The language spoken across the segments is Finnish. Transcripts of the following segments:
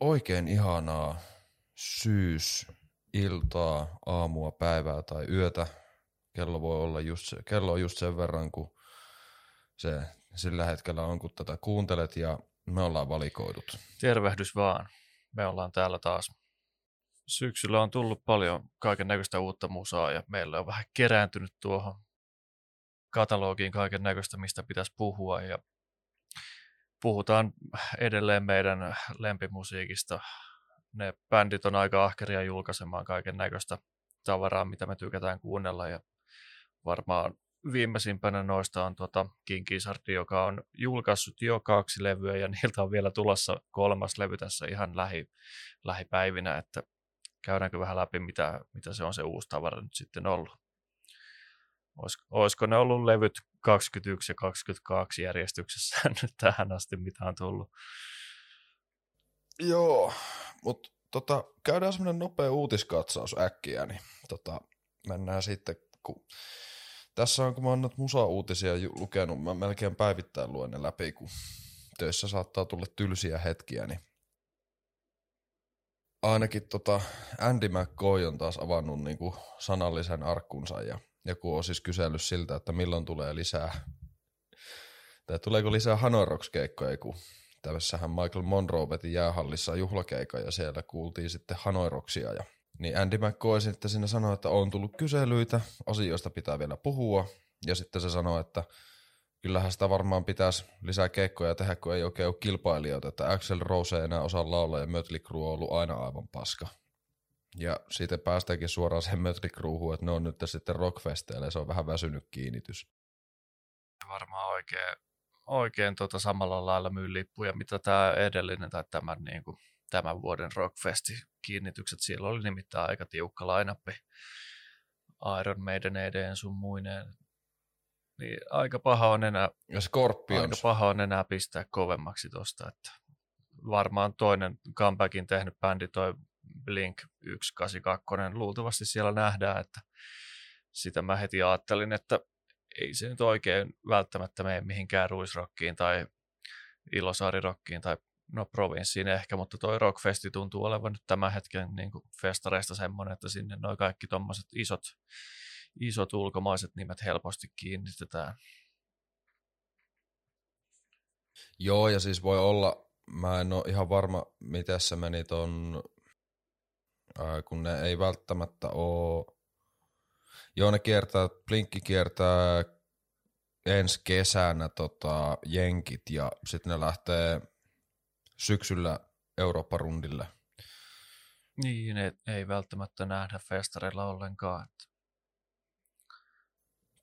oikein ihanaa syysiltaa, aamua, päivää tai yötä. Kello voi olla just se, kello on just sen verran, kun se sillä hetkellä on, kun tätä kuuntelet ja me ollaan valikoidut. Tervehdys vaan. Me ollaan täällä taas. Syksyllä on tullut paljon kaiken näköistä uutta musaa ja meillä on vähän kerääntynyt tuohon katalogiin kaiken näköistä, mistä pitäisi puhua ja puhutaan edelleen meidän lempimusiikista. Ne bändit on aika ahkeria julkaisemaan kaiken näköistä tavaraa, mitä me tykätään kuunnella ja varmaan viimeisimpänä noista on tuota King Gizzard, joka on julkaissut jo kaksi levyä ja niiltä on vielä tulossa kolmas levy tässä ihan lähi, lähipäivinä, että käydäänkö vähän läpi, mitä, mitä se on se uusi tavara nyt sitten ollut. Olis, olisiko ne ollut levyt 21 ja 22 järjestyksessä nyt tähän asti, mitä on tullut? Joo, mutta tota, käydään semmoinen nopea uutiskatsaus äkkiä, niin tota, mennään sitten, kun tässä on, kun mä oon musa-uutisia lukenut, mä melkein päivittäin luen ne läpi, kun töissä saattaa tulla tylsiä hetkiä, niin ainakin tota Andy McCoy on taas avannut niinku sanallisen arkkunsa ja joku on siis kysellyt siltä, että milloin tulee lisää, tai tuleeko lisää Hanoiroks-keikkoja, kun tässähän Michael Monroe veti jäähallissa juhlakeikan ja siellä kuultiin sitten Hanoiroksia ja niin Andy McCoy sitten siinä sanoi, että on tullut kyselyitä, asioista pitää vielä puhua. Ja sitten se sanoi, että kyllähän sitä varmaan pitäisi lisää keikkoja tehdä, kun ei oikein ole kilpailijoita. Että Axel Rose ei enää osaa laulaa ja Mötley Crue on ollut aina aivan paska. Ja siitä päästäänkin suoraan sen Mötley Cruehuun, että ne on nyt sitten rockfesteillä ja se on vähän väsynyt kiinnitys. Varmaan oikein, oikein tota samalla lailla myy lippuja, mitä tämä edellinen tai tämän, niin kuin, tämän vuoden rockfesti kiinnitykset. Siellä oli nimittäin aika tiukka lainappi Iron Maiden edeen sun muineen. Niin aika paha on enää, ja Scorpions. aika paha on enää pistää kovemmaksi tosta, että varmaan toinen comebackin tehnyt bändi toi Blink 182, luultavasti siellä nähdään, että sitä mä heti ajattelin, että ei se nyt oikein välttämättä mene mihinkään ruisrokkiin tai ilosaarirokkiin tai no provinssiin ehkä, mutta toi Rockfesti tuntuu olevan nyt tämän hetken niin kuin festareista semmoinen, että sinne noin kaikki tuommoiset isot, isot ulkomaiset nimet helposti kiinnitetään. Joo, ja siis voi olla, mä en ole ihan varma, miten se meni ton, kun ne ei välttämättä ole, joo ne kiertää, Blinkki kiertää ensi kesänä tota, jenkit ja sitten ne lähtee syksyllä Eurooppa-rundille. Niin, ei, ei välttämättä nähdä festareilla ollenkaan.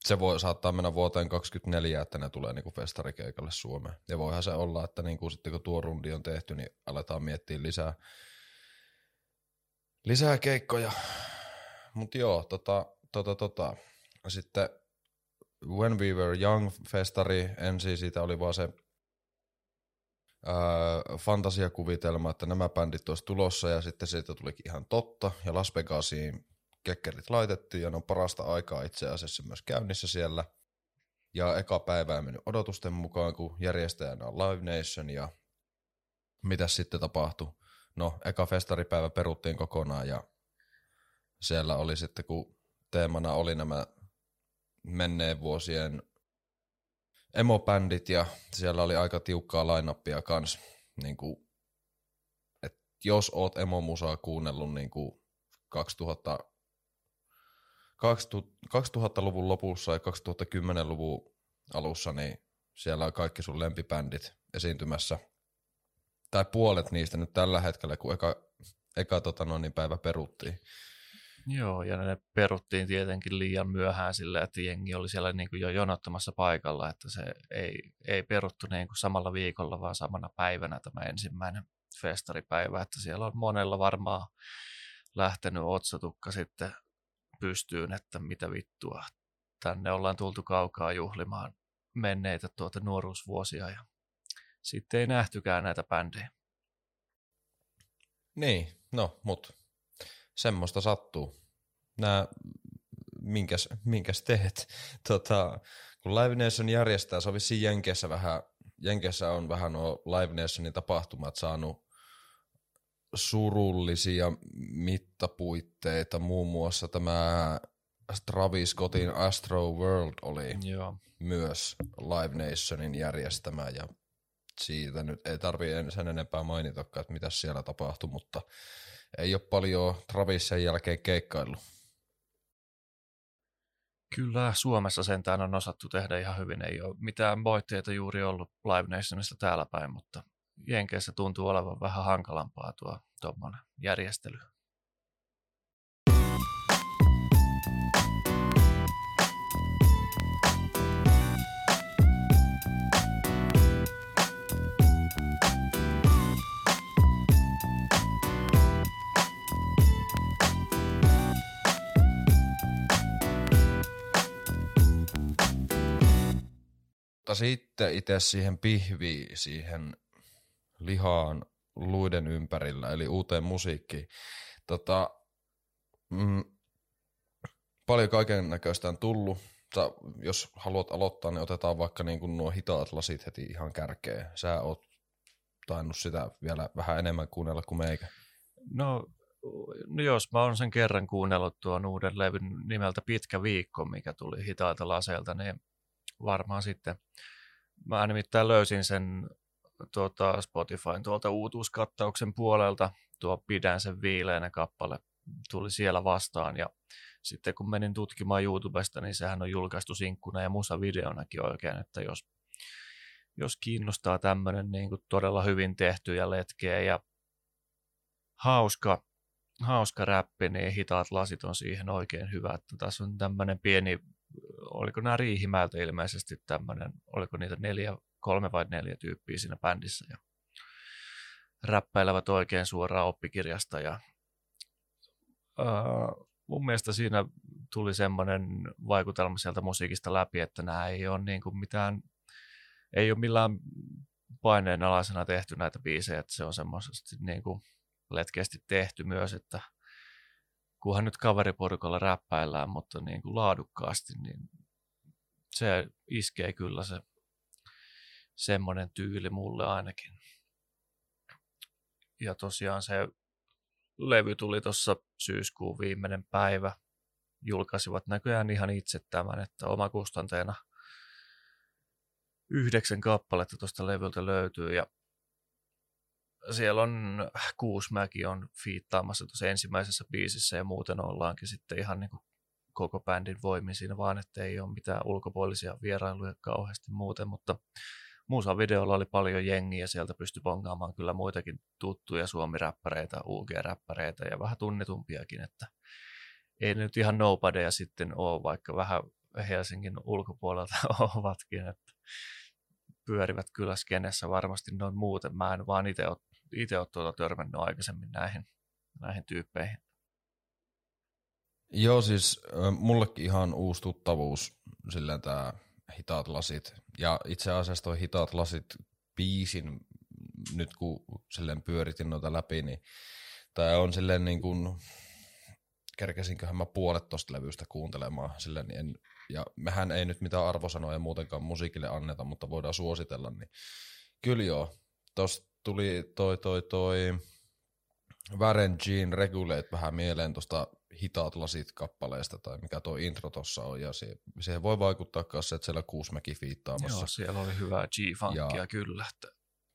Se voi saattaa mennä vuoteen 2024, että ne tulee niinku festarikeikalle Suomeen. Ja voihan se olla, että niinku sitten kun tuo rundi on tehty, niin aletaan miettiä lisää, lisää keikkoja. Mutta joo, tota, tota, tota. Sitten When We Were Young festari, ensin siitä oli vaan se äh, fantasiakuvitelma, että nämä bändit olisi tulossa ja sitten siitä tulikin ihan totta ja Las Vegasiin kekkerit laitettiin ja ne on parasta aikaa itse asiassa myös käynnissä siellä. Ja eka päivä on mennyt odotusten mukaan, kun järjestäjänä on Live Nation ja mitä sitten tapahtui? No, eka festaripäivä peruttiin kokonaan ja siellä oli sitten, kun teemana oli nämä menneen vuosien emobändit ja siellä oli aika tiukkaa lainappia kans. Niin kuin, et jos oot emomusaa kuunnellut niin kuin 2000, 2000-luvun lopussa ja 2010-luvun alussa, niin siellä on kaikki sun lempibändit esiintymässä. Tai puolet niistä nyt tällä hetkellä, kun eka, eka tota noin, niin päivä peruttiin. Joo, ja ne peruttiin tietenkin liian myöhään sille, että jengi oli siellä niin kuin jo jonottamassa paikalla, että se ei, ei peruttu niin kuin samalla viikolla, vaan samana päivänä tämä ensimmäinen festaripäivä, että siellä on monella varmaan lähtenyt otsatukka sitten pystyyn, että mitä vittua, tänne ollaan tultu kaukaa juhlimaan menneitä tuota nuoruusvuosia ja sitten ei nähtykään näitä bändejä. Niin, no, mutta semmoista sattuu. Nää, minkäs, minkäs teet? Tota, kun Live Nation järjestää, se on vissiin Jenkeissä vähän, Jenkeissä on vähän nuo Live Nationin tapahtumat saanut surullisia mittapuitteita. Muun muassa tämä Travis Scottin Astro World oli Joo. myös Live Nationin järjestämä ja siitä nyt ei tarvii sen enempää mainitakaan, että mitä siellä tapahtui, mutta ei ole paljon Travis sen jälkeen keikkaillut. Kyllä Suomessa sentään on osattu tehdä ihan hyvin. Ei ole mitään voitteita juuri ollut Live Nationista täällä päin, mutta Jenkeissä tuntuu olevan vähän hankalampaa tuo tuommoinen järjestely. Sitten itse siihen pihviin, siihen lihaan luiden ympärillä, eli uuteen musiikkiin. Tota, mm, paljon kaiken näköistä on tullut. Sä, jos haluat aloittaa, niin otetaan vaikka niin kuin nuo hitaat lasit heti ihan kärkeen. Sä oot tainnut sitä vielä vähän enemmän kuunnella kuin meikä. No, no jos mä oon sen kerran kuunnellut tuon uuden levyn nimeltä Pitkä viikko, mikä tuli hitailta laseilta, niin varmaan sitten. Mä nimittäin löysin sen tuota, Spotifyn tuolta uutuuskattauksen puolelta. Tuo Pidän sen viileänä kappale tuli siellä vastaan ja sitten kun menin tutkimaan YouTubesta, niin sehän on julkaistu sinkkuna ja musavideonakin oikein, että jos, jos kiinnostaa tämmöinen niin kuin todella hyvin tehty ja letkeä ja hauska, hauska räppi, niin hitaat lasit on siihen oikein hyvä. Että tässä on tämmöinen pieni, oliko nämä Riihimäeltä ilmeisesti tämmöinen, oliko niitä neljä, kolme vai neljä tyyppiä siinä bändissä ja räppäilevät oikein suoraan oppikirjasta ja uh, mun mielestä siinä tuli semmoinen vaikutelma sieltä musiikista läpi, että nämä ei ole niin kuin mitään, ei ole millään paineen alaisena tehty näitä biisejä, että se on semmoisesti niin kuin letkeästi tehty myös, että kunhan nyt kaveriporukalla räppäillään, mutta niin kuin laadukkaasti, niin se iskee kyllä se semmoinen tyyli mulle ainakin. Ja tosiaan se levy tuli tuossa syyskuun viimeinen päivä. Julkaisivat näköjään ihan itse tämän, että omakustanteena yhdeksän kappaletta tuosta levyltä löytyy ja siellä on Kuusmäki on fiittaamassa tuossa ensimmäisessä biisissä ja muuten ollaankin sitten ihan niin kuin koko bändin voimin siinä vaan, että ei ole mitään ulkopuolisia vierailuja kauheasti muuten, mutta videolla oli paljon jengiä sieltä pystyi bongaamaan kyllä muitakin tuttuja suomiräppäreitä, UG-räppäreitä ja vähän tunnetumpiakin, että ei nyt ihan nobodyja sitten ole, vaikka vähän Helsingin ulkopuolelta ovatkin, että pyörivät kyllä skenessä varmasti noin muuten. Mä en vaan itse ole, itse ole tuota törmännyt aikaisemmin näihin, näihin tyyppeihin. Joo, siis mullekin ihan uusi tuttavuus, sillä tämä hitaat lasit. Ja itse asiassa toi hitaat lasit biisin, nyt kun silleen pyöritin noita läpi, niin tämä on silleen niin kuin, kerkesinköhän mä puolet tosta levystä kuuntelemaan silleen, en, ja mehän ei nyt mitään arvosanoja muutenkaan musiikille anneta, mutta voidaan suositella, niin kyllä joo, tosta tuli toi toi toi Varen Jean Regulate vähän mieleen tuosta hitaat lasit kappaleesta tai mikä tuo intro tuossa on ja se, siihen voi vaikuttaa myös että siellä Kuusmäki fiittaamassa. Joo, siellä oli hyvää G-funkia ja, kyllä, että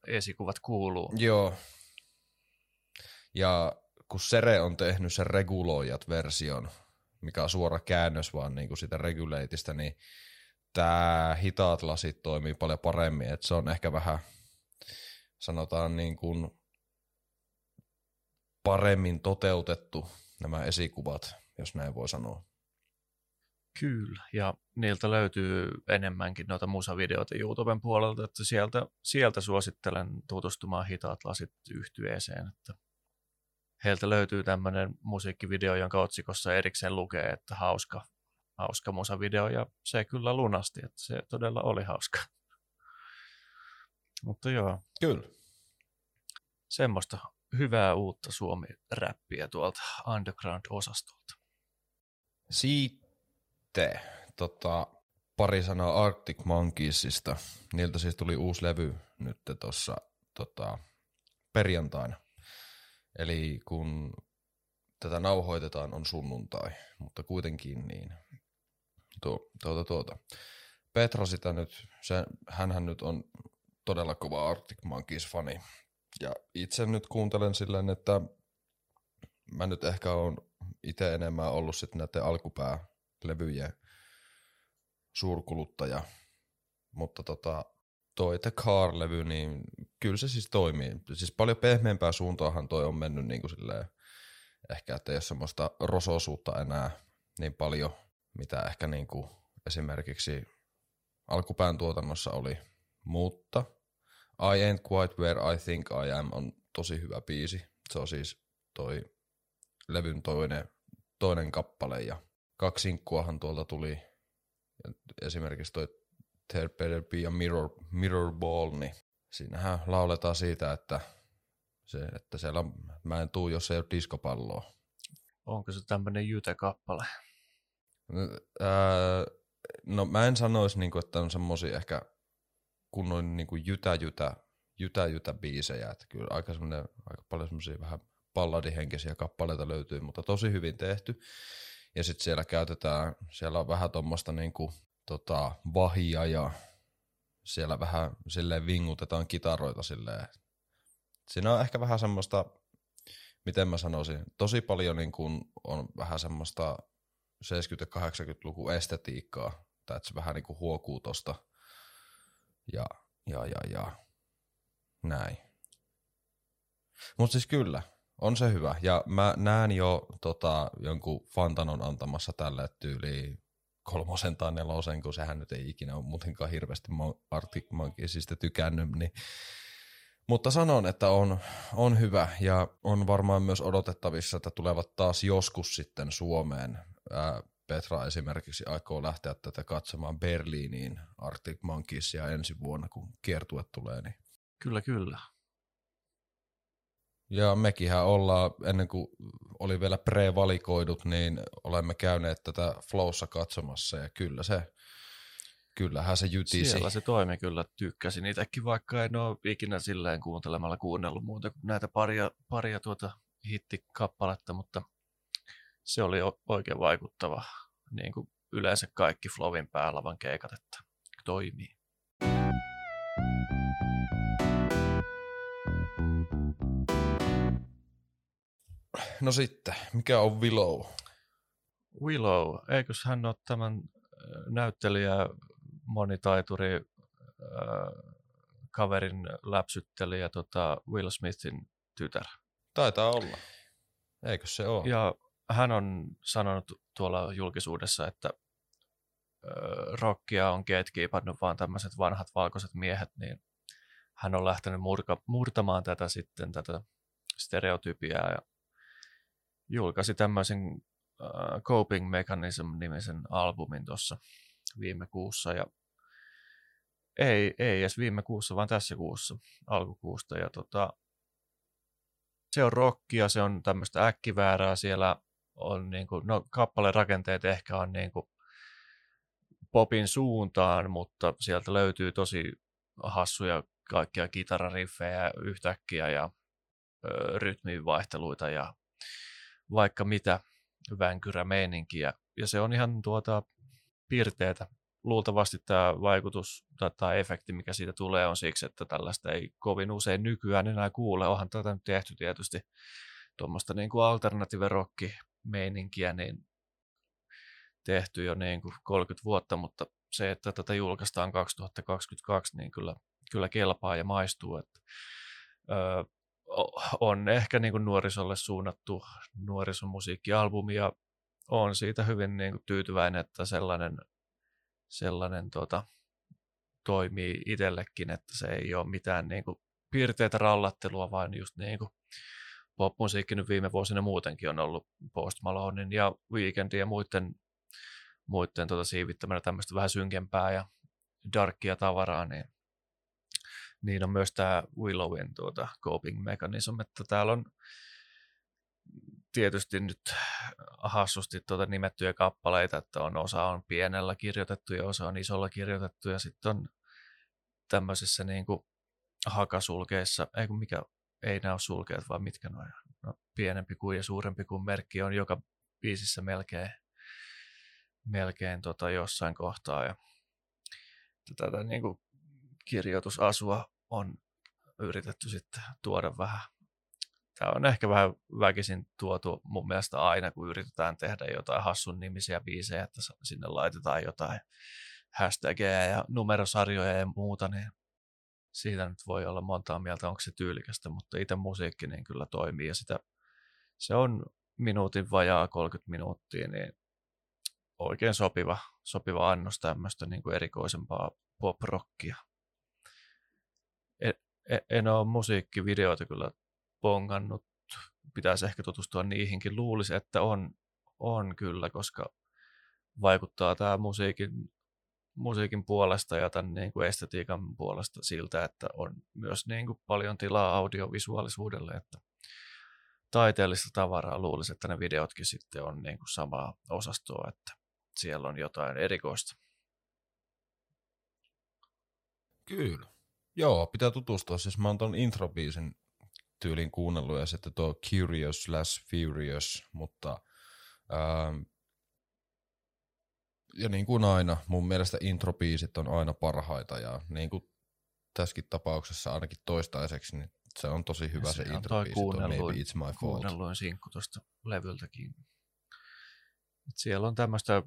esikuvat kuuluu. Joo. Ja kun Sere on tehnyt sen reguloijat version, mikä on suora käännös vaan niin kuin sitä regulateista, niin tämä hitaat lasit toimii paljon paremmin, että se on ehkä vähän, sanotaan niin kuin paremmin toteutettu nämä esikuvat, jos näin voi sanoa. Kyllä, ja niiltä löytyy enemmänkin noita musavideoita YouTuben puolelta, että sieltä, sieltä suosittelen tutustumaan hitaat lasit yhtyeeseen, että heiltä löytyy tämmöinen musiikkivideo, jonka otsikossa erikseen lukee, että hauska, hauska musavideo, ja se kyllä lunasti, että se todella oli hauska. Mutta joo. Kyllä. Semmoista hyvää uutta Suomi-räppiä tuolta underground-osastolta. Sitten tota, pari sanaa Arctic Monkeysista. Niiltä siis tuli uusi levy nyt tuossa tota, perjantaina. Eli kun tätä nauhoitetaan on sunnuntai, mutta kuitenkin niin. Tuo, tuota, tuota. Petra sitä nyt, se, hänhän nyt on todella kova Arctic Monkeys-fani. Ja itse nyt kuuntelen silleen, että mä nyt ehkä on itse enemmän ollut sitten näiden alkupäälevyjen suurkuluttaja. Mutta tota, toi The Car-levy, niin kyllä se siis toimii. Siis paljon pehmeämpää suuntaahan toi on mennyt niin kuin silleen, ehkä että ei ole semmoista rososuutta enää niin paljon, mitä ehkä niin kuin esimerkiksi alkupään tuotannossa oli. Mutta I Ain't Quite Where I Think I Am on tosi hyvä biisi. Se on siis toi levyn toinen, toinen kappale ja kaksi sinkkuahan tuolta tuli. Esimerkiksi toi There Better Be a Mirror, mirror Ball, niin siinähän lauletaan siitä, että, se, että siellä on, mä en tuu, jos ei ole diskopalloa. Onko se tämmöinen jyte-kappale? Ää, no mä en sanoisi, niin kuin, että on semmoisia ehkä kunnon niin kuin jytä, jytä, jytä, jytä biisejä, että kyllä aika, aika paljon semmoisia vähän palladihenkisiä kappaleita löytyy, mutta tosi hyvin tehty. Ja sitten siellä käytetään, siellä on vähän tuommoista niinku, tota, vahia ja siellä vähän silleen vingutetaan kitaroita silleen. Siinä on ehkä vähän semmoista, miten mä sanoisin, tosi paljon niin kuin on vähän semmoista 70-80-luku estetiikkaa, tai että se vähän niin kuin huokuu tosta. Ja, ja, ja, ja, näin. Mutta siis kyllä, on se hyvä. Ja mä näen jo tota, jonkun Fantanon antamassa tälle tyyliin kolmosen tai nelosen, kun sehän nyt ei ikinä ole muutenkaan hirveästi Arctic Monkeysista tykännyt, niin mutta sanon, että on, on hyvä ja on varmaan myös odotettavissa, että tulevat taas joskus sitten Suomeen. Ää, Petra esimerkiksi aikoo lähteä tätä katsomaan Berliiniin Arctic Monkeysia ensi vuonna, kun kiertue tulee. Niin. Kyllä, kyllä. Ja mekinhän ollaan, ennen kuin oli vielä pre-valikoidut, niin olemme käyneet tätä Flowssa katsomassa ja kyllä se, kyllähän se jytisi. Siellä se toimi kyllä, tykkäsin itsekin, vaikka en ole ikinä silleen kuuntelemalla kuunnellut muuta kuin näitä paria, paria tuota hittikappaletta, mutta se oli oikein vaikuttava, niin kuin yleensä kaikki Flowin päälavan keikat, että toimii. No sitten, mikä on Willow? Willow, eikös hän ole tämän näyttelijä, monitaituri, äh, kaverin läpsyttelijä tota Will Smithin tytär? Taitaa olla. Eikö se ole? Ja hän on sanonut tuolla julkisuudessa, että rockia on gatekeepannut vaan tämmöiset vanhat valkoiset miehet, niin hän on lähtenyt murka, murtamaan tätä sitten, tätä stereotypiaa ja julkaisi tämmöisen uh, Coping Mechanism-nimisen albumin tuossa viime kuussa ja ei, ei edes viime kuussa, vaan tässä kuussa, alkukuusta. Ja tota, se on rockia, se on tämmöistä äkkiväärää, siellä on niin kuin, no kappaleen rakenteet ehkä on niin kuin popin suuntaan, mutta sieltä löytyy tosi hassuja kaikkia kitarariffejä yhtäkkiä ja ö, rytminvaihteluita ja vaikka mitä meininkiä. Ja se on ihan tuota piirteitä. Luultavasti tämä vaikutus tai tämä efekti, mikä siitä tulee, on siksi, että tällaista ei kovin usein nykyään enää kuule. Onhan tätä nyt tehty tietysti tuommoista niin kuin alternative meininkiä niin tehty jo niin kuin 30 vuotta, mutta se, että tätä julkaistaan 2022, niin kyllä, kyllä kelpaa ja maistuu. Että, öö, on ehkä niin kuin nuorisolle suunnattu nuorisomusiikkialbumi ja on siitä hyvin niin kuin tyytyväinen, että sellainen, sellainen tota, toimii itsellekin, että se ei ole mitään niin kuin piirteitä rallattelua, vaan just niin kuin popmusiikki nyt viime vuosina muutenkin on ollut Post Malonein ja Weekendin ja muiden, muiden tota siivittämänä tämmöistä vähän synkempää ja darkia tavaraa, niin niin on myös tämä Willowin tuota, coping mechanism, että täällä on tietysti nyt hassusti tuota nimettyjä kappaleita, että on osa on pienellä kirjoitettu ja osa on isolla kirjoitettu ja sitten on tämmöisissä niin kuin hakasulkeissa, ei kun mikä ei nämä ole sulkeet, vaan mitkä noin. No, pienempi kuin ja suurempi kuin merkki on joka biisissä melkein, melkein tota jossain kohtaa. Ja tätä niin kuin kirjoitusasua on yritetty sitten tuoda vähän. Tämä on ehkä vähän väkisin tuotu mun mielestä aina, kun yritetään tehdä jotain hassun nimisiä biisejä, että sinne laitetaan jotain hashtageja ja numerosarjoja ja muuta, niin siitä nyt voi olla montaa mieltä, onko se tyylikästä, mutta itse musiikki niin kyllä toimii ja sitä, se on minuutin vajaa 30 minuuttia, niin oikein sopiva, sopiva annos tämmöistä niin kuin erikoisempaa pop-rockia. En, e, en ole musiikkivideoita kyllä pongannut, pitäisi ehkä tutustua niihinkin. Luulisi, että on, on kyllä, koska vaikuttaa tämä musiikin musiikin puolesta ja tämän niin kuin estetiikan puolesta siltä, että on myös niin kuin paljon tilaa audiovisuaalisuudelle, että taiteellista tavaraa luulisi, että ne videotkin sitten on niin kuin samaa osastoa, että siellä on jotain erikoista. Kyllä. Joo, pitää tutustua. Siis mä oon ton introbiisin tyylin kuunnellut ja sitten tuo Curious slash Furious, mutta ähm, ja niin kuin aina, mun mielestä introbiisit on aina parhaita ja niin kuin tässäkin tapauksessa ainakin toistaiseksi, niin se on tosi hyvä se, se introbiisi, Maybe It's My Fault. Kuunnelluin sinkku tuosta levyltäkin. Et siellä on tämmöistä äh,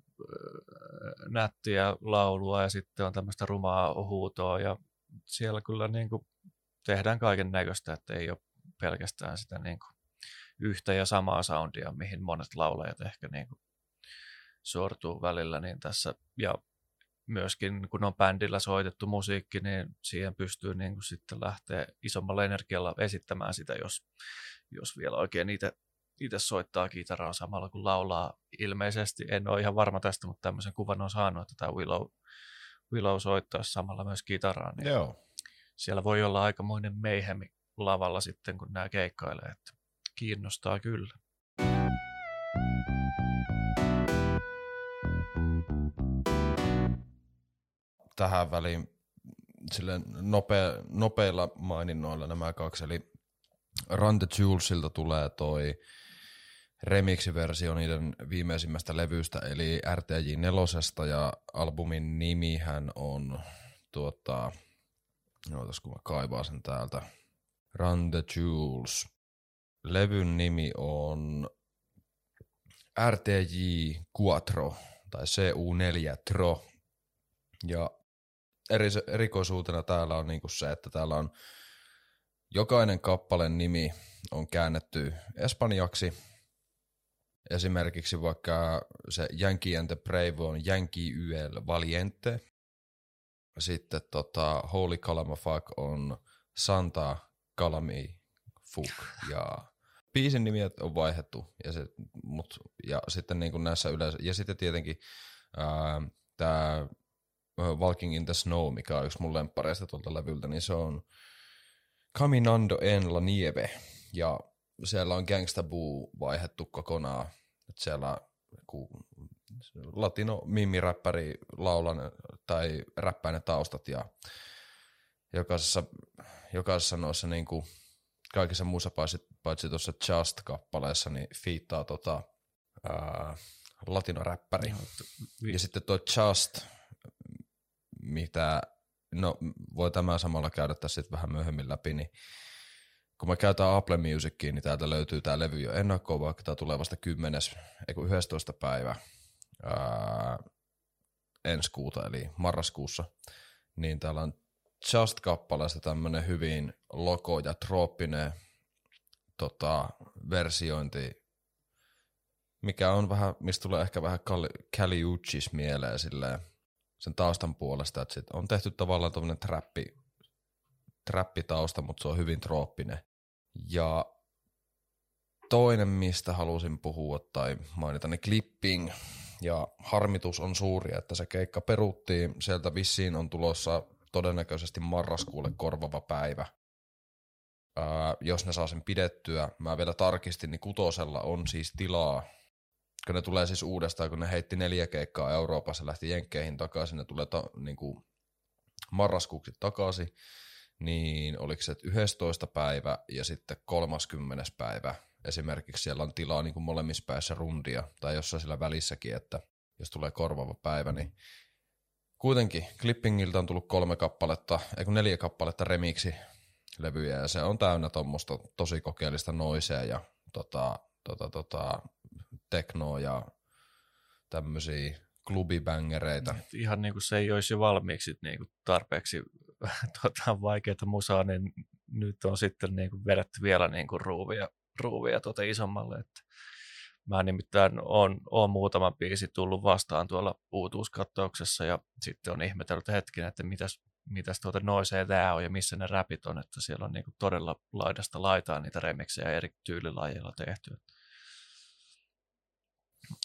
nättiä laulua ja sitten on tämmöistä rumaa huutoa ja siellä kyllä niin kuin tehdään kaiken näköistä, että ei ole pelkästään sitä niin kuin yhtä ja samaa soundia, mihin monet laulajat ehkä niin kuin sortuu välillä, niin tässä, ja myöskin kun on bändillä soitettu musiikki, niin siihen pystyy niin kuin sitten lähteä isommalla energialla esittämään sitä, jos, jos vielä oikein itse, itse soittaa kitaraa samalla kuin laulaa. Ilmeisesti, en ole ihan varma tästä, mutta tämmöisen kuvan on saanut, että tämä Willow, Willow soittaa samalla myös kitaraa. Niin Joo. Siellä voi olla aikamoinen meihemi lavalla sitten, kun nämä keikkailee, että kiinnostaa kyllä. Tähän väliin sille nopea, nopeilla maininnoilla nämä kaksi, eli Run the Julesilta tulee toi remixiversio niiden viimeisimmästä levystä, eli RTJ 4, ja albumin nimihän on tuota, ootas kun mä kaivaa sen täältä, Run the Jules. Levyn nimi on RTJ Quattro, tai CU4 Tro, ja eri, erikoisuutena täällä on niinku se, että täällä on jokainen kappaleen nimi on käännetty espanjaksi. Esimerkiksi vaikka se Yankee and the Brave on Yankee YL Valiente. Sitten tota, Holy Fuck on Santa Calami Fuck. Ja biisin nimiä on vaihdettu. Ja, se, mut, ja sitten niin näissä yleensä. Ja sitten tietenkin tämä Walking in the Snow, mikä on yksi mun lemppareista tuolta levyltä, niin se on Caminando en la Nieve. Ja siellä on Gangsta Boo vaihettu kokonaan. Et siellä ku, latino mimmi-räppäri laulan tai räppäinen taustat ja jokaisessa, jokaisessa noissa niin kuin, kaikissa muissa paitsi, paitsi tuossa Just-kappaleessa niin fiittaa tota, ää, latinoräppäri. Ja sitten tuo Just mitä, no voi tämä samalla käydä tässä sitten vähän myöhemmin läpi, niin kun me käytetään Apple Musiciin, niin täältä löytyy tämä levy jo ennakkoon, vaikka tämä tulee vasta 10. ei 11. päivä ää, ensi kuuta, eli marraskuussa, niin täällä on Just-kappaleesta tämmöinen hyvin logo ja trooppinen tota, versiointi, mikä on vähän, mistä tulee ehkä vähän Kali Uchis mieleen silleen, sen taustan puolesta, että sit on tehty tavallaan tuommoinen trappi, trappitausta, mutta se on hyvin trooppinen. Ja toinen, mistä halusin puhua tai mainita, niin clipping. Ja harmitus on suuri, että se keikka peruttiin. Sieltä vissiin on tulossa todennäköisesti marraskuulle korvava päivä. Ää, jos ne saa sen pidettyä, mä vielä tarkistin, niin kutosella on siis tilaa kun ne tulee siis uudestaan, kun ne heitti neljä keikkaa Euroopassa, lähti Jenkkeihin takaisin, ne tulee ta, niin kuin marraskuuksi takaisin, niin oliko se että 11. päivä ja sitten 30. päivä esimerkiksi siellä on tilaa niin kuin molemmissa päissä rundia tai jossain siellä välissäkin, että jos tulee korvaava päivä, niin kuitenkin Clippingiltä on tullut kolme kappaletta, eikö neljä kappaletta remiksi levyjä ja se on täynnä tuommoista tosi kokeellista noisea ja tota, tota, tota, teknoa ja tämmöisiä klubibängereitä. Ihan niin kuin se ei olisi jo valmiiksi niin kuin tarpeeksi tuota, vaikeaa musaa, niin nyt on sitten niin kuin vedetty vielä niin kuin ruuvia, ruuvia tuota isommalle. Että mä nimittäin on, on muutaman biisi tullut vastaan tuolla uutuuskattauksessa ja sitten on ihmetellyt hetken, että mitäs, mitäs tuota noisee tämä on ja missä ne räpit on, että siellä on niin kuin todella laidasta laitaan niitä remiksejä eri tyylilajeilla tehty.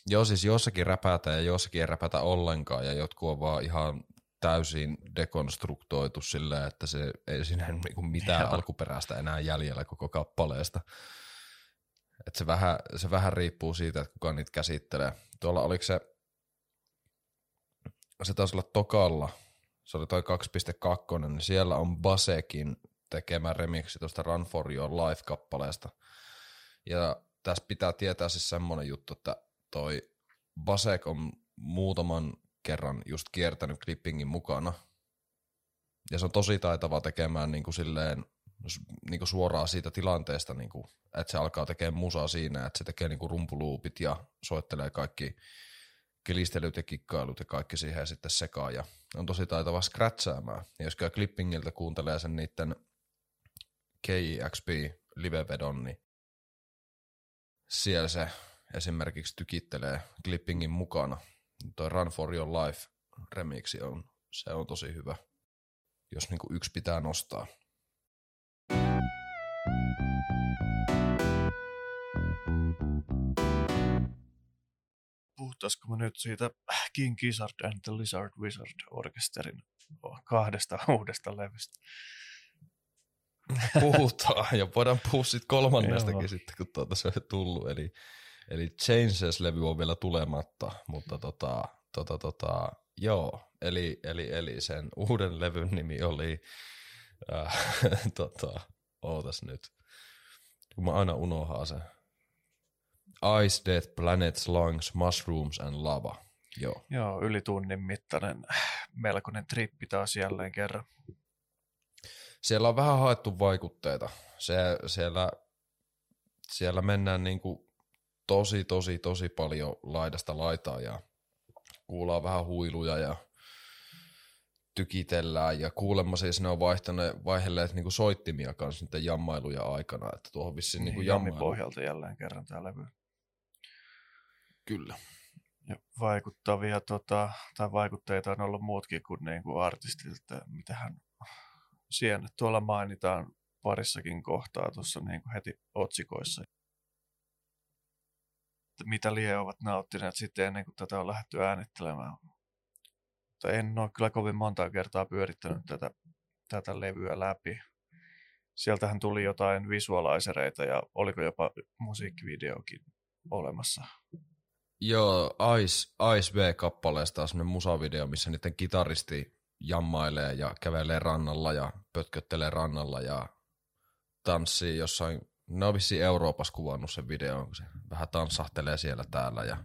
Joo, siis jossakin räpätä ja jossakin ei räpätä ollenkaan ja jotkut on vaan ihan täysin dekonstruktoitu silleen, että se ei siinä niinku mitään Joo. alkuperäistä enää jäljellä koko kappaleesta. Et se, vähän, se vähän riippuu siitä, että kuka niitä käsittelee. Tuolla oliko se, se taisi olla Tokalla, se oli toi 2.2, niin siellä on Basekin tekemä remiksi tuosta Run for Your Life-kappaleesta. Ja tässä pitää tietää siis semmoinen juttu, että toi Basek on muutaman kerran just kiertänyt clippingin mukana. Ja se on tosi taitava tekemään niin kuin silleen, niin kuin suoraan siitä tilanteesta, niin kuin, että se alkaa tekemään musaa siinä, että se tekee niin kuin rumpuluupit ja soittelee kaikki kilistelyt ja kikkailut ja kaikki siihen sitten sekaan. Ja on tosi taitava scratchaamaan. Ja jos käy clippingiltä kuuntelee sen niiden KXP livevedon, niin siellä se esimerkiksi tykittelee clippingin mukana. Toi Run for Your Life remixi on, se on tosi hyvä, jos niinku yksi pitää nostaa. Puhutaisiko me nyt siitä King Gizzard and the Lizard Wizard orkesterin kahdesta uudesta levystä? Puhutaan, ja voidaan puhua sitten kolmannestakin sitten, kun tuota se on tullut. Eli Eli Changes-levy on vielä tulematta, mutta tota, tota, tota, joo, eli, eli, eli sen uuden levyn nimi oli, äh, tota, ootas nyt, kun mä aina unohan sen. Ice, Death, Planets, Lungs, Mushrooms and Lava. Joo. Joo, yli tunnin mittainen melkoinen trippi taas jälleen kerran. Siellä on vähän haettu vaikutteita. Se, siellä, siellä mennään niinku tosi, tosi, tosi paljon laidasta laitaa ja kuullaan vähän huiluja ja tykitellään ja kuulemma siis ne on vaihtaneet, vaihdelleet niinku soittimia kanssa niiden jammailuja aikana, että tuohon vissiin niinku niin, jammailu... pohjalta jälleen kerran tämä levy. Kyllä. Ja vaikuttavia tota, tai vaikutteita on ollut muutkin kuin, niin kuin artistit, että mitähän sienet tuolla mainitaan parissakin kohtaa tuossa niin heti otsikoissa mitä lie ovat nauttineet sitten ennen kuin tätä on lähdetty äänittelemään. Mutta en ole kyllä kovin monta kertaa pyörittänyt tätä, tätä levyä läpi. Sieltähän tuli jotain visualisereita ja oliko jopa musiikkivideokin olemassa. Joo, Ice, Ice V-kappaleesta on sellainen musavideo, missä niiden kitaristi jammailee ja kävelee rannalla ja pötköttelee rannalla ja tanssii jossain ne on vissiin Euroopassa kuvannut sen videon, kun se vähän tanssahtelee siellä täällä ja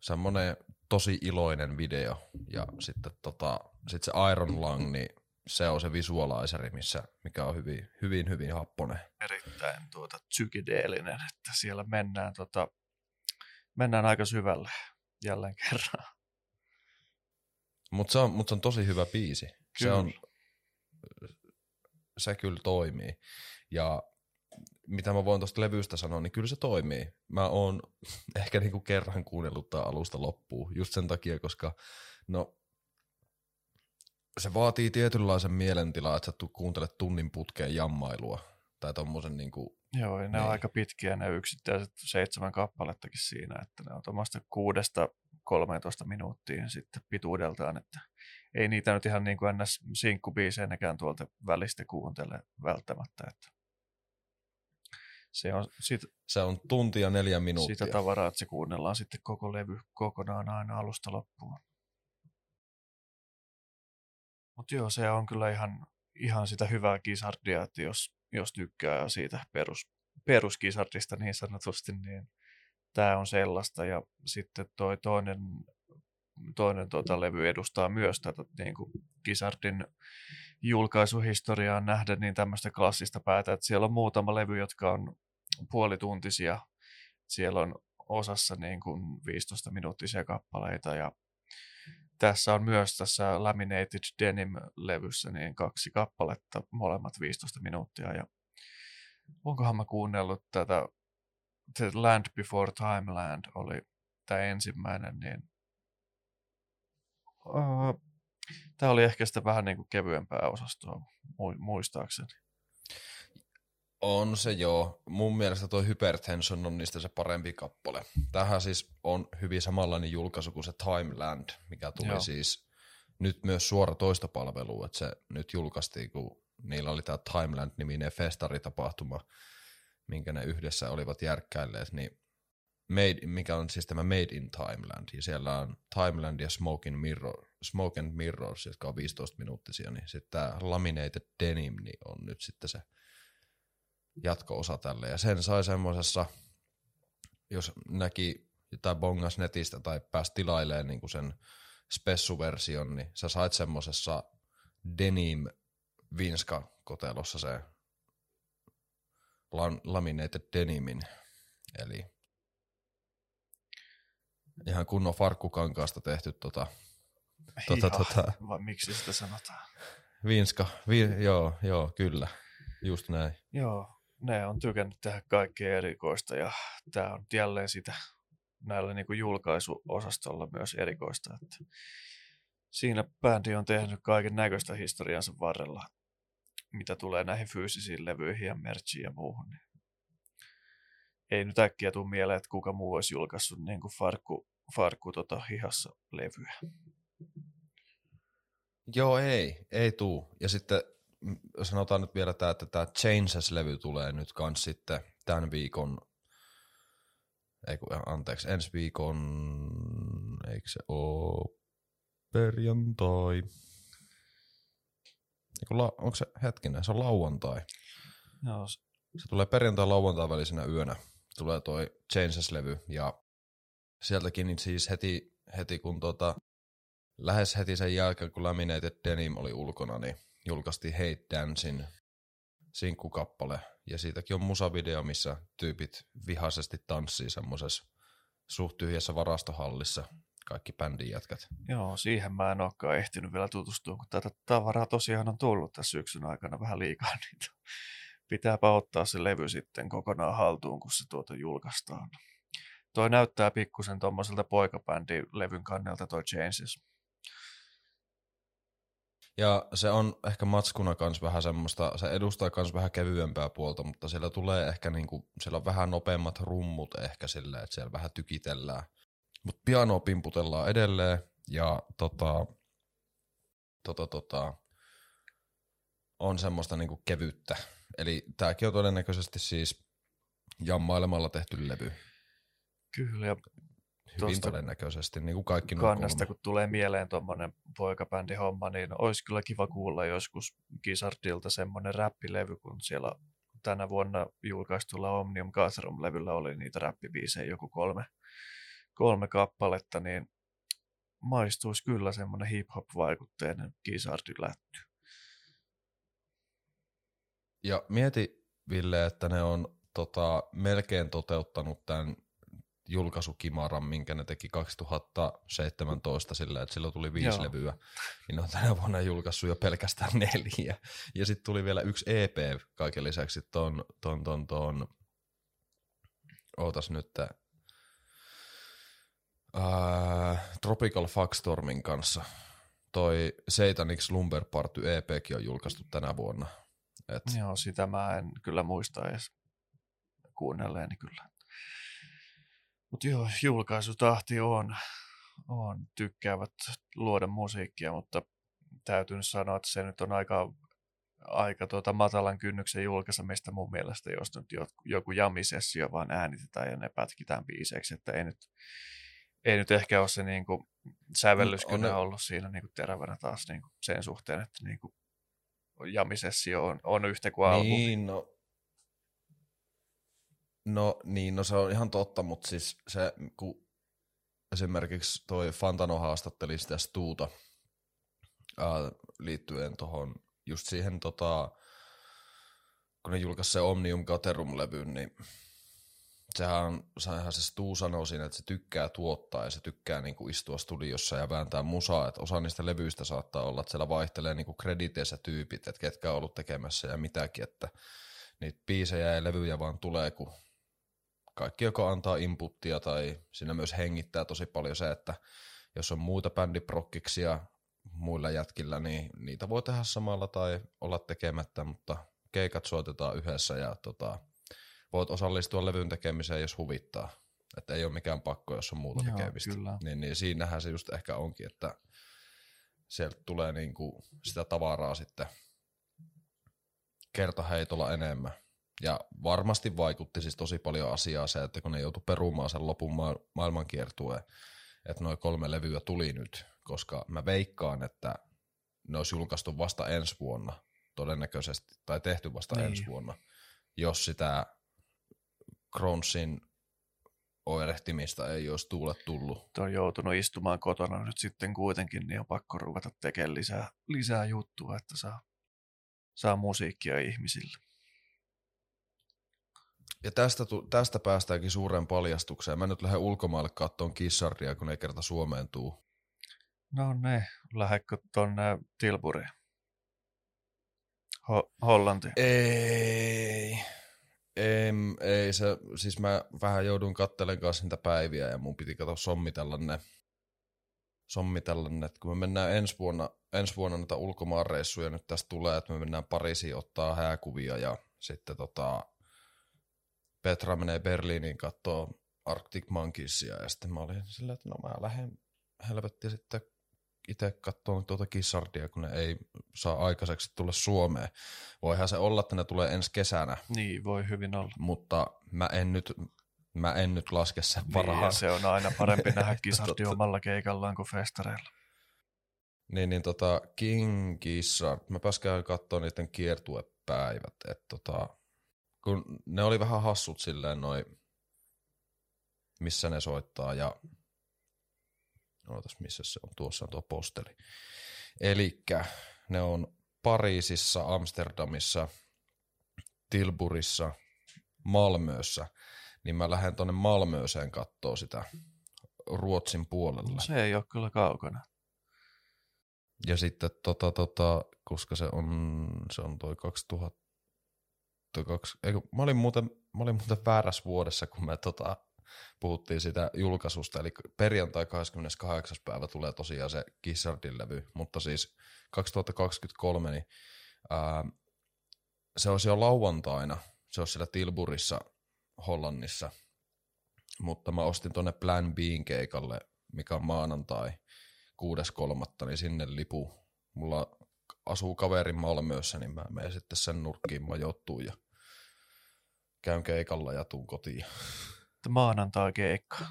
semmoinen tosi iloinen video. Ja sitten tota, sit se Iron Lung, niin se on se visualiseri, missä, mikä on hyvin, hyvin, hyvin happonen. Erittäin tuota, psykedeellinen, että siellä mennään, tota, mennään aika syvälle jälleen kerran. Mutta se, on, mut se on tosi hyvä biisi. Kyllä. Se, on, se kyllä toimii. Ja mitä mä voin tuosta levystä sanoa, niin kyllä se toimii. Mä oon ehkä niinku kerran kuunnellut tää alusta loppuun, just sen takia, koska no, se vaatii tietynlaisen mielentilaa, että sä kuuntelet tunnin putkeen jammailua. Tai tommosen niinku, Joo, ja ne niin. on aika pitkiä ne yksittäiset seitsemän kappalettakin siinä, että ne on tuommoista kuudesta 13 minuuttia sitten pituudeltaan, että ei niitä nyt ihan niin kuin ennäs sinkkubiiseinäkään tuolta välistä kuuntele välttämättä, että se on, sit, se on tuntia neljä minuuttia. Sitä tavaraa, että se kuunnellaan sitten koko levy kokonaan aina alusta loppuun. Mutta joo, se on kyllä ihan, ihan sitä hyvää kisardia, että jos, jos tykkää siitä perus, peruskisardista niin sanotusti, niin tämä on sellaista. Ja sitten toi toinen, toinen tuota, levy edustaa myös tätä niin kuin Kisardin julkaisuhistoriaan nähden niin tämmöistä klassista päätä, että siellä on muutama levy, jotka on puolituntisia. Siellä on osassa niin kuin 15 minuuttisia kappaleita ja tässä on myös tässä Laminated Denim-levyssä niin kaksi kappaletta, molemmat 15 minuuttia. Ja onkohan mä kuunnellut tätä The Land Before Timeland oli tämä ensimmäinen, niin uh, tämä oli ehkä sitä vähän niin kuin kevyempää osastoa muistaakseni. On se joo. Mun mielestä toi Hypertension on niistä se parempi kappale. Tähän siis on hyvin samanlainen julkaisu kuin se Timeland, mikä tuli joo. siis nyt myös suora toistopalvelu, että se nyt julkaistiin, kun niillä oli tämä Timeland-niminen festaritapahtuma, minkä ne yhdessä olivat järkkäilleet, niin made, mikä on siis tämä Made in Timeland, ja siellä on Timeland ja Smoke, Mirror, Smoke and Mirrors, jotka on 15 minuuttisia, niin sitten tämä Laminated Denim niin on nyt sitten se jatko-osa tälle. Ja sen sai semmoisessa, jos näki tai bongas netistä tai pääsi tilailemaan niin kuin sen spessuversion, niin sä sait semmoisessa denim vinska kotelossa se laminated denimin, eli ihan kunnon farkkukankaasta tehty tota, tota, Ihan, tota, vai miksi sitä sanotaan? Vinska, vi, joo, joo, kyllä, just näin. Joo, ne on tykännyt tehdä kaikkea erikoista ja tämä on jälleen sitä näillä niin julkaisuosastolla myös erikoista. Että siinä bändi on tehnyt kaiken näköistä historiansa varrella, mitä tulee näihin fyysisiin levyihin ja merchiin ja muuhun. Niin ei nyt äkkiä tule mieleen, että kuka muu olisi julkaissut niin kuin farkku, farkku tota hihassa levyä. Joo, ei, ei tuu. Ja sitten sanotaan nyt vielä tämä, että tämä Changes-levy tulee nyt kans sitten tämän viikon, ei kun, anteeksi, ensi viikon, eikö se ole perjantai? Onko se hetkinen, se on lauantai. Joo. Se tulee perjantai lauantai välisenä yönä. Tulee toi Changes-levy ja sieltäkin niin siis heti, heti kun tota, lähes heti sen jälkeen kun Laminated Denim oli ulkona, niin julkaistiin Hate Dancein sinkkukappale. Ja siitäkin on musavideo, missä tyypit vihaisesti tanssii semmoisessa suht tyhjässä varastohallissa kaikki bändin jätkät. Joo, siihen mä en olekaan ehtinyt vielä tutustua, kun tätä tavaraa tosiaan on tullut tässä syksyn aikana vähän liikaa, niin pitääpä ottaa se levy sitten kokonaan haltuun, kun se tuota julkaistaan. Toi näyttää pikkusen tuommoiselta poikabändin levyn kannalta toi Changes. Ja se on ehkä matskuna kans vähän semmoista, se edustaa kans vähän kevyempää puolta, mutta siellä tulee ehkä niinku, siellä on vähän nopeammat rummut ehkä silleen, että siellä vähän tykitellään. Mutta pianoa pimputellaan edelleen ja tota, tota, tota, on semmoista niinku kevyttä. Eli tääkin on todennäköisesti siis jammailemalla tehty levy. Kyllä, ja hyvin todennäköisesti, niin kuin kaikki kannasta, kun tulee mieleen tuommoinen poikabändi homma, niin olisi kyllä kiva kuulla joskus Gizardilta semmoinen räppilevy, kun siellä tänä vuonna julkaistulla Omnium Gatherum-levyllä oli niitä räppibiisejä joku kolme, kolme kappaletta, niin maistuisi kyllä semmoinen hip-hop-vaikutteinen Gizzard-lätty. Ja mieti, Ville, että ne on tota, melkein toteuttanut tämän julkaisukimaran, minkä ne teki 2017 sillä, että silloin tuli viisi Joo. levyä, niin ne on tänä vuonna julkaissut jo pelkästään neljä. Ja sitten tuli vielä yksi EP kaiken lisäksi ton, ton, ton, ton ootas nyt, uh, Tropical Fuckstormin kanssa. Toi Satanic Slumber Party EPkin on julkaistu tänä vuonna. Et... Joo, sitä mä en kyllä muista edes kuunnelleeni kyllä. Mutta joo, julkaisutahti on, on, tykkäävät luoda musiikkia, mutta täytyy nyt sanoa, että se nyt on aika, aika tuota matalan kynnyksen julkaisemista mun mielestä, jos nyt joku jamisessio vaan äänitetään ja ne pätkitään biiseiksi, että ei nyt, ei nyt ehkä ole se niin kuin, sävellys on, on ollut siinä niin kuin terävänä taas niin kuin sen suhteen, että niin kuin, jamisessio on, on yhtä kuin albumi. Niin, no, no, niin, no se on ihan totta, mutta siis se, kun esimerkiksi toi Fantano haastatteli sitä Stuuta ää, liittyen tuohon just siihen tota, kun ne julkaisi se Omnium Gaterum-levyn, niin sehän, sehän se Stu sanoi siinä, että se tykkää tuottaa ja se tykkää niinku istua studiossa ja vääntää musaa, että osa niistä levyistä saattaa olla, että siellä vaihtelee niinku krediteissä tyypit, että ketkä on ollut tekemässä ja mitäkin, että niitä biisejä ja levyjä vaan tulee, kun kaikki joko antaa inputtia tai siinä myös hengittää tosi paljon se, että jos on muita bändiprokkiksia muilla jätkillä, niin niitä voi tehdä samalla tai olla tekemättä, mutta keikat soitetaan yhdessä ja tota, voit osallistua levyn tekemiseen, jos huvittaa. Että ei ole mikään pakko, jos on muuta Joo, tekemistä. kyllä. Niin, niin siinähän se just ehkä onkin, että sieltä tulee niinku sitä tavaraa sitten kertaheitolla enemmän. Ja varmasti vaikutti siis tosi paljon asiaa se, että kun ne joutui perumaan sen lopun ma- maailmankiertueen, että noin kolme levyä tuli nyt, koska mä veikkaan, että ne olisi julkaistu vasta ensi vuonna todennäköisesti, tai tehty vasta Niin. ensi vuonna, jos sitä Kronsin oirehtimista ei olisi tuulet tullut. on joutunut istumaan kotona nyt sitten kuitenkin, niin on pakko ruveta tekemään lisää, lisää juttua, että saa, saa musiikkia ihmisille. Ja tästä, tästä päästäänkin suureen paljastukseen. Mä nyt lähden ulkomaille kattoon kissardia, kun ei kerta Suomeen tuu. No ne, lähdekö tonne Tilburiin? Ho- Hollanti. Ei. Ei, ei se, siis mä vähän joudun kattelemaan kanssa niitä päiviä ja mun piti katsoa sommitella ne, sommitella ne, että kun me mennään ensi vuonna, ensi vuonna näitä ulkomaanreissuja nyt tästä tulee, että me mennään Pariisiin ottaa hääkuvia ja sitten tota, Petra menee Berliiniin kattoo Arctic Monkeysia ja sitten mä olin silleen, että no mä lähden helvetti sitten itse katsoa tuota kissardia, kun ne ei saa aikaiseksi tulla Suomeen. Voihan se olla, että ne tulee ensi kesänä, Niin, voi hyvin olla. mutta mä en nyt, mä en nyt laske sen Niin, varaan. ja se on aina parempi nähdä kisardi Totta. omalla keikallaan kuin festareilla. Niin, niin tota, King Gizzard, mä pääskään katsoa niiden kiertuepäivät, että tota, kun ne oli vähän hassut silleen noi, missä ne soittaa ja Ootas, missä se on? Tuossa on tuo posteli. Elikkä ne on Pariisissa, Amsterdamissa, Tilburissa, Malmössä. Niin mä lähden tonne Malmööseen kattoo sitä Ruotsin puolella. No, se ei ole kyllä kaukana. Ja sitten tota, tota, koska se on, se on toi 2000, toi kaksi, eikö, mä olin muuten, mä olin muuten väärässä vuodessa, kun me tota, puhuttiin sitä julkaisusta, eli perjantai 28. päivä tulee tosiaan se Gizzardin levy, mutta siis 2023, niin ää, se olisi jo lauantaina, se olisi siellä Tilburissa, Hollannissa, mutta mä ostin tonne Plan B:n keikalle, mikä on maanantai 6.3. niin sinne lipu. Mulla asuu kaverin Malmössä, niin mä menen sitten sen nurkkiin majoittuun ja käyn keikalla ja tuun kotiin. Maanantai keikka.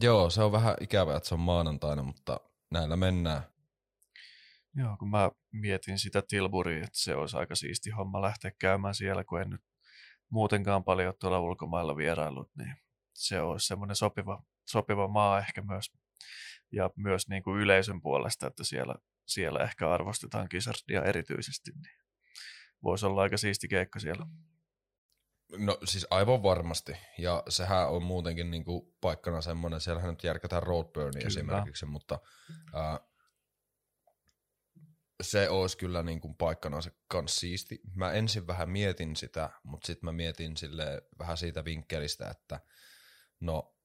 Joo, se on vähän ikävää, että se on maanantaina, mutta näillä mennään. Joo, kun mä mietin sitä Tilburia, että se olisi aika siisti homma lähteä käymään siellä, kun en nyt muutenkaan paljon tuolla ulkomailla vierailut, niin se olisi semmoinen sopiva, sopiva maa ehkä myös. Ja myös niin kuin yleisön puolesta, että siellä, siellä ehkä arvostetaan kisardia erityisesti, niin voisi olla aika siisti keikka siellä. No siis aivan varmasti. Ja sehän on muutenkin niinku paikkana semmoinen, siellähän nyt järkätään Roadburnia esimerkiksi, mutta ää, se olisi kyllä niinku paikkana se kans siisti. Mä ensin vähän mietin sitä, mutta sitten mä mietin sille vähän siitä vinkkelistä, että no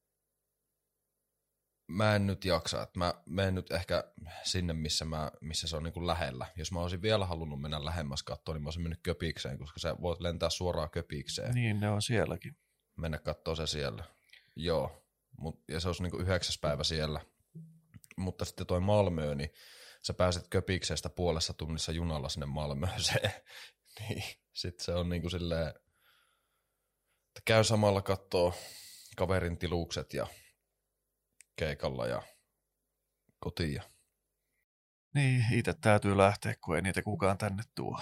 mä en nyt jaksa, että mä menen nyt ehkä sinne, missä, mä, missä se on niin kuin lähellä. Jos mä olisin vielä halunnut mennä lähemmäs katsoa, niin mä olisin mennyt köpikseen, koska sä voit lentää suoraan köpikseen, Niin, ne on sielläkin. mennä katsoa se siellä. Joo, Mut, ja se olisi niin kuin yhdeksäs päivä siellä. Mutta sitten toi Malmö, niin sä pääset köpikseestä puolessa tunnissa junalla sinne Malmööseen. niin, sitten se on niin kuin silleen, että käy samalla kattoo kaverin tilukset ja keikalla ja kotiin. Niin, itse täytyy lähteä, kun ei niitä kukaan tänne tuo.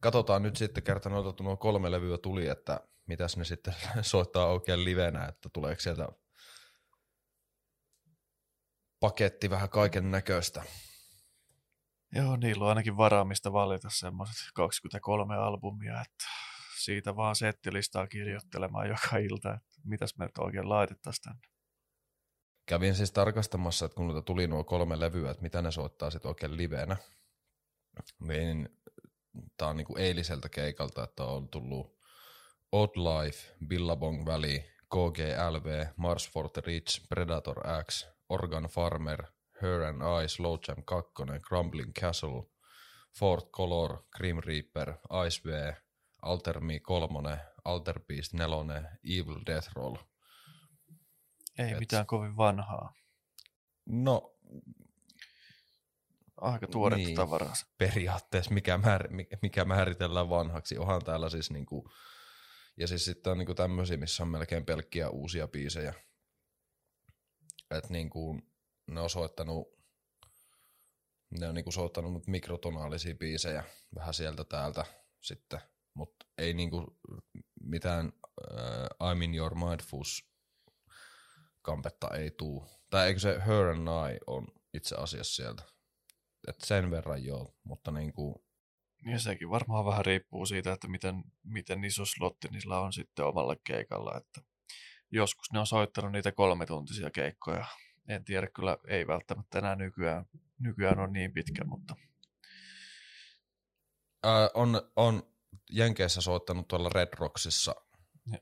Katsotaan nyt sitten, kerta noita nuo kolme levyä tuli, että mitäs ne sitten soittaa oikein livenä, että tuleeko sieltä paketti vähän kaiken näköistä. Joo, niillä on ainakin varaamista valita semmoiset 23 albumia, että siitä vaan settilistaa kirjoittelemaan joka ilta, että mitäs me nyt oikein laitettaisiin tänne. Kävin siis tarkastamassa, että kun tuli nuo kolme levyä, että mitä ne soittaa sitten oikein livenä. Niin tää on niinku eiliseltä keikalta, että on tullut Odd Life, Billabong Valley, KGLV, Mars for the Rich, Predator X, Organ Farmer, Her and I, Slow Jam 2, Crumbling Castle, Fort Color, Grim Reaper, Ice V, Alter Me 3, Alter Beast 4, Evil Death Roll. Ei Et- mitään kovin vanhaa. No, Aika tuoretta Niin. tavaraa. periaatteessa mikä, määr, mikä- mikä määritellään vanhaksi. Onhan täällä siis niinku, ja siis sitten on niinku tämmöisiä, missä on melkein pelkkiä uusia biisejä. Että niinku, ne on soittanut, ne on niinku soittanut mikrotonaalisia biisejä vähän sieltä täältä sitten, mutta ei niinku mitään äh, I'm in your mindfus kampetta ei tuu. Tai eikö se Her and I on itse asiassa sieltä. Et sen verran joo, mutta niinku, Ja sekin varmaan vähän riippuu siitä, että miten, miten iso slotti niillä on sitten omalla keikalla. Että joskus ne on soittanut niitä kolmetuntisia keikkoja. En tiedä, kyllä ei välttämättä enää nykyään, nykyään on niin pitkä, mutta ää, on, on Jenkeissä soittanut tuolla Red Rocksissa, Ja.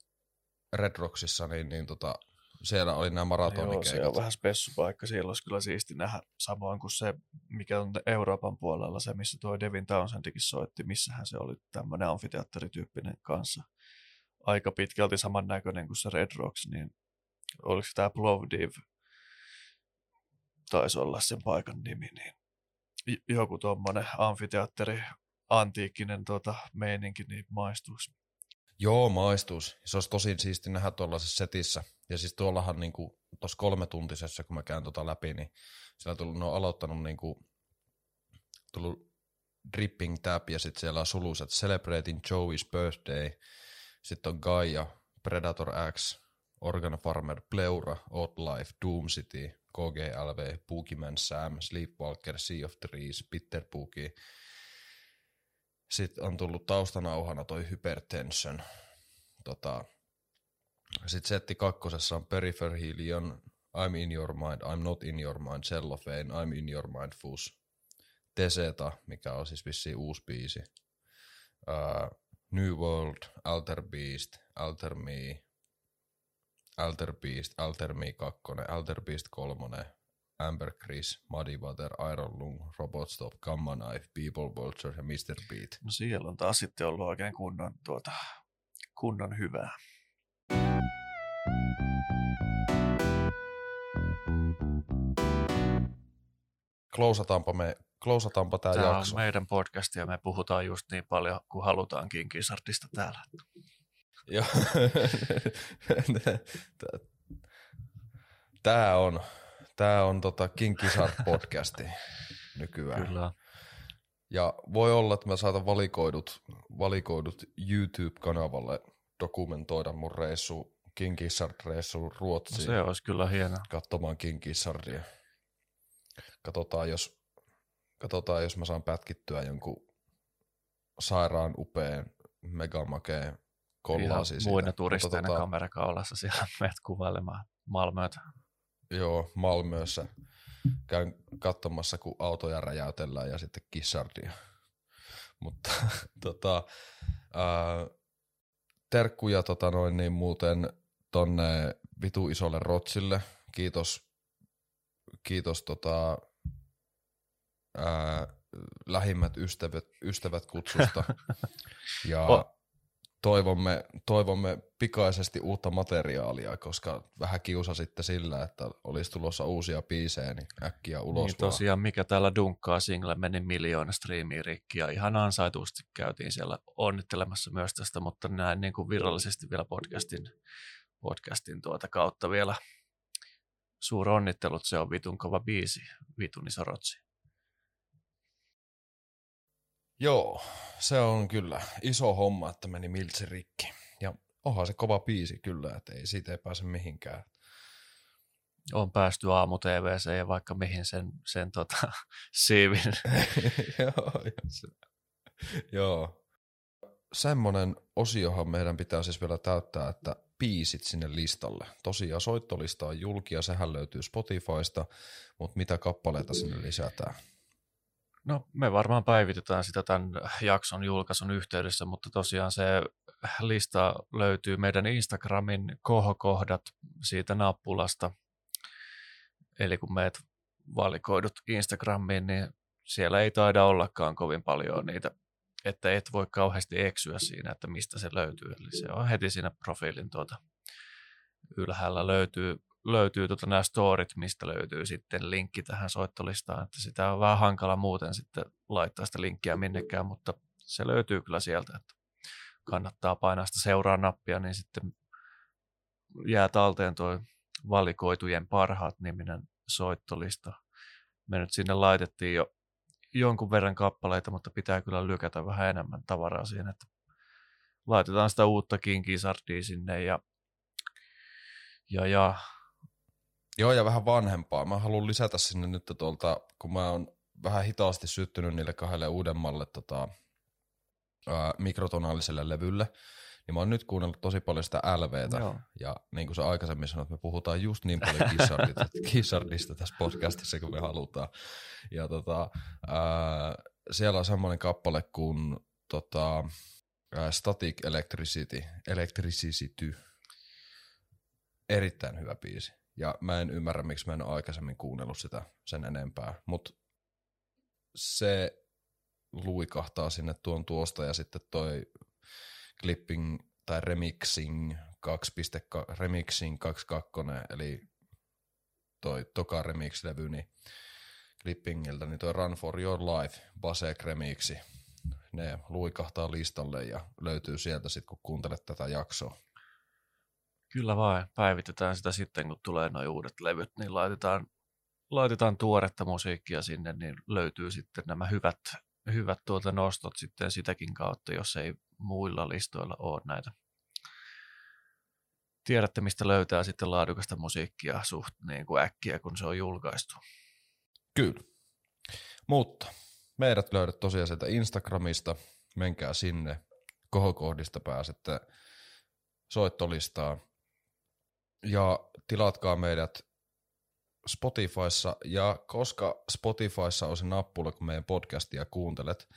Red Rocksissa, niin, niin tota, siellä oli nämä Joo, se maratonikeikat. on vähän spessupaikka. Siellä olisi kyllä siisti nähdä samoin kuin se, mikä on Euroopan puolella, se missä tuo Devin Townsendikin soitti, missähän se oli tämmöinen amfiteatterityyppinen kanssa. Aika pitkälti samannäköinen kuin se Red Rocks, niin oliko tämä Plovdiv, taisi olla sen paikan nimi, niin joku tuommoinen amfiteatteri, antiikkinen tota, meininki, niin maistuisi. Joo, maistus. Se olisi tosi siisti nähdä tuollaisessa setissä. Ja siis tuollahan niinku, tuossa kolmetuntisessa, kun mä käyn tota läpi, niin siellä tullut, ne on aloittanut niinku, tullut Dripping Tap ja sitten siellä on suluset Celebrating Joey's Birthday, sitten on Gaia, Predator X, Organ Farmer, Pleura, Odd Life, Doom City, KGLV, Boogeyman Sam, Sleepwalker, Sea of Trees, Bitter Boogie. Sitten on tullut taustanauhana toi Hypertension. Tota, sitten setti kakkosessa on Peripherylion, I'm in your mind, I'm not in your mind, Cellophane, I'm in your mind, Fus. Teseta, mikä on siis vissiin uusi biisi. Uh, New World, Alter Beast, Alter Me, Alter Beast, Alter Me 2, Alter Beast 3, Amber Chris, Muddy Water, Iron Lung, Robot Stop, Gamma Knife, People Vulture ja Mr. Beat. No siellä on taas sitten ollut oikein kunnon, tuota, kunnon hyvää. Klousataanpa, me, klousataanpa tää, Tämä jakso. on meidän podcast ja me puhutaan just niin paljon kuin halutaankin Kisartista täällä. Joo. Tää on, tää on tota King Kisar podcasti nykyään. Kyllä. Ja voi olla, että mä saatan valikoidut, valikoidut YouTube-kanavalle dokumentoida mun reissu, King Gizzard reissu No Ruotsiin se olisi kyllä hieno. katsomaan King Gizzardia. Katsotaan jos, katsotaan, jos mä saan pätkittyä jonkun sairaan upean, megamakeen kollaasi Ihan muina turisteina tota- kamerakaulassa siellä meidät kuvailemaan Malmöötä. Joo, Malmössä käyn katsomassa, kun autoja räjäytellään ja sitten kissardia. Mutta tota, ää, terkkuja tota noin, niin muuten tonne vitu isolle rotsille. Kiitos, kiitos tota, ää, lähimmät ystävät, ystävät kutsusta. Ja O- toivomme, toivomme pikaisesti uutta materiaalia, koska vähän kiusasitte sillä, että olisi tulossa uusia biisejä, niin äkkiä ulos Niin tosiaan, mikä täällä dunkkaa single meni miljoona striimiä rikki ja ihan ansaitusti käytiin siellä onnittelemassa myös tästä, mutta näin niin kuin virallisesti vielä podcastin, podcastin tuota kautta vielä suuri onnittelut, se on vitun kova biisi, vitun iso rotsi. Joo, se on kyllä iso homma, että meni miltsi rikki. Ja onhan se kova biisi kyllä, että ei siitä ei pääse mihinkään. On päästy aamu TVC ja vaikka mihin sen, sen tota, siivin. joo, se, joo. Semmoinen osiohan meidän pitää siis vielä täyttää, että biisit sinne listalle. Tosiaan soittolista on julki ja sehän löytyy Spotifysta, mutta mitä kappaleita sinne lisätään? No me varmaan päivitetään sitä tämän jakson julkaisun yhteydessä, mutta tosiaan se lista löytyy meidän Instagramin kohokohdat siitä nappulasta. Eli kun meet valikoidut Instagramiin, niin siellä ei taida ollakaan kovin paljon niitä, että et voi kauheasti eksyä siinä, että mistä se löytyy. Eli se on heti siinä profiilin tuota ylhäällä löytyy löytyy tota nämä storit, mistä löytyy sitten linkki tähän soittolistaan, että sitä on vähän hankala muuten sitten laittaa sitä linkkiä minnekään, mutta se löytyy kyllä sieltä, että kannattaa painaa sitä seuraa nappia, niin sitten jää talteen tuo valikoitujen parhaat niminen soittolista. Me nyt sinne laitettiin jo jonkun verran kappaleita, mutta pitää kyllä lykätä vähän enemmän tavaraa siihen, että laitetaan sitä uutta kinkisardia sinne ja, ja, ja Joo, ja vähän vanhempaa. Mä haluan lisätä sinne nyt tuolta, kun mä oon vähän hitaasti syttynyt niille kahdelle uudemmalle tota, ää, mikrotonaaliselle levylle, niin mä oon nyt kuunnellut tosi paljon sitä LVtä. Joo. Ja niin kuin sä aikaisemmin sanoit, me puhutaan just niin paljon kissardista, kissardista tässä podcastissa, kun me halutaan. Ja tota, ää, siellä on semmoinen kappale kuin tota, Static Electricity, Electricity. Erittäin hyvä biisi. Ja mä en ymmärrä, miksi mä en ole aikaisemmin kuunnellut sitä sen enempää. Mutta se luikahtaa sinne tuon tuosta ja sitten toi clipping tai remixing 2. remixing 22, eli toi toka remix-levy, niin clippingiltä, niin toi Run for Your Life, Basek remixi, ne luikahtaa listalle ja löytyy sieltä sitten, kun kuuntelet tätä jaksoa. Kyllä vain, päivitetään sitä sitten, kun tulee nuo uudet levyt, niin laitetaan, laitetaan tuoretta musiikkia sinne, niin löytyy sitten nämä hyvät, hyvät tuota nostot sitten sitäkin kautta, jos ei muilla listoilla ole näitä. Tiedätte, mistä löytää sitten laadukasta musiikkia suht niin kuin äkkiä, kun se on julkaistu. Kyllä. Mutta meidät löydät tosiaan sieltä Instagramista, menkää sinne, kohokohdista pääsette soittolistaa ja tilatkaa meidät Spotifyssa, ja koska Spotifyssa on se nappula, kun meidän podcastia kuuntelet,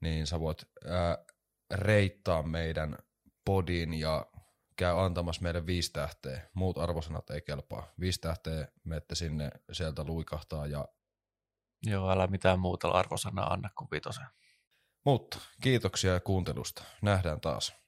niin sä voit ää, reittaa meidän podin ja käy antamassa meidän viisi tähteä. Muut arvosanat ei kelpaa. Viisi tähteä menette sinne, sieltä luikahtaa ja... Joo, älä mitään muuta arvosanaa anna kuin vitosen. Mutta kiitoksia kuuntelusta. Nähdään taas.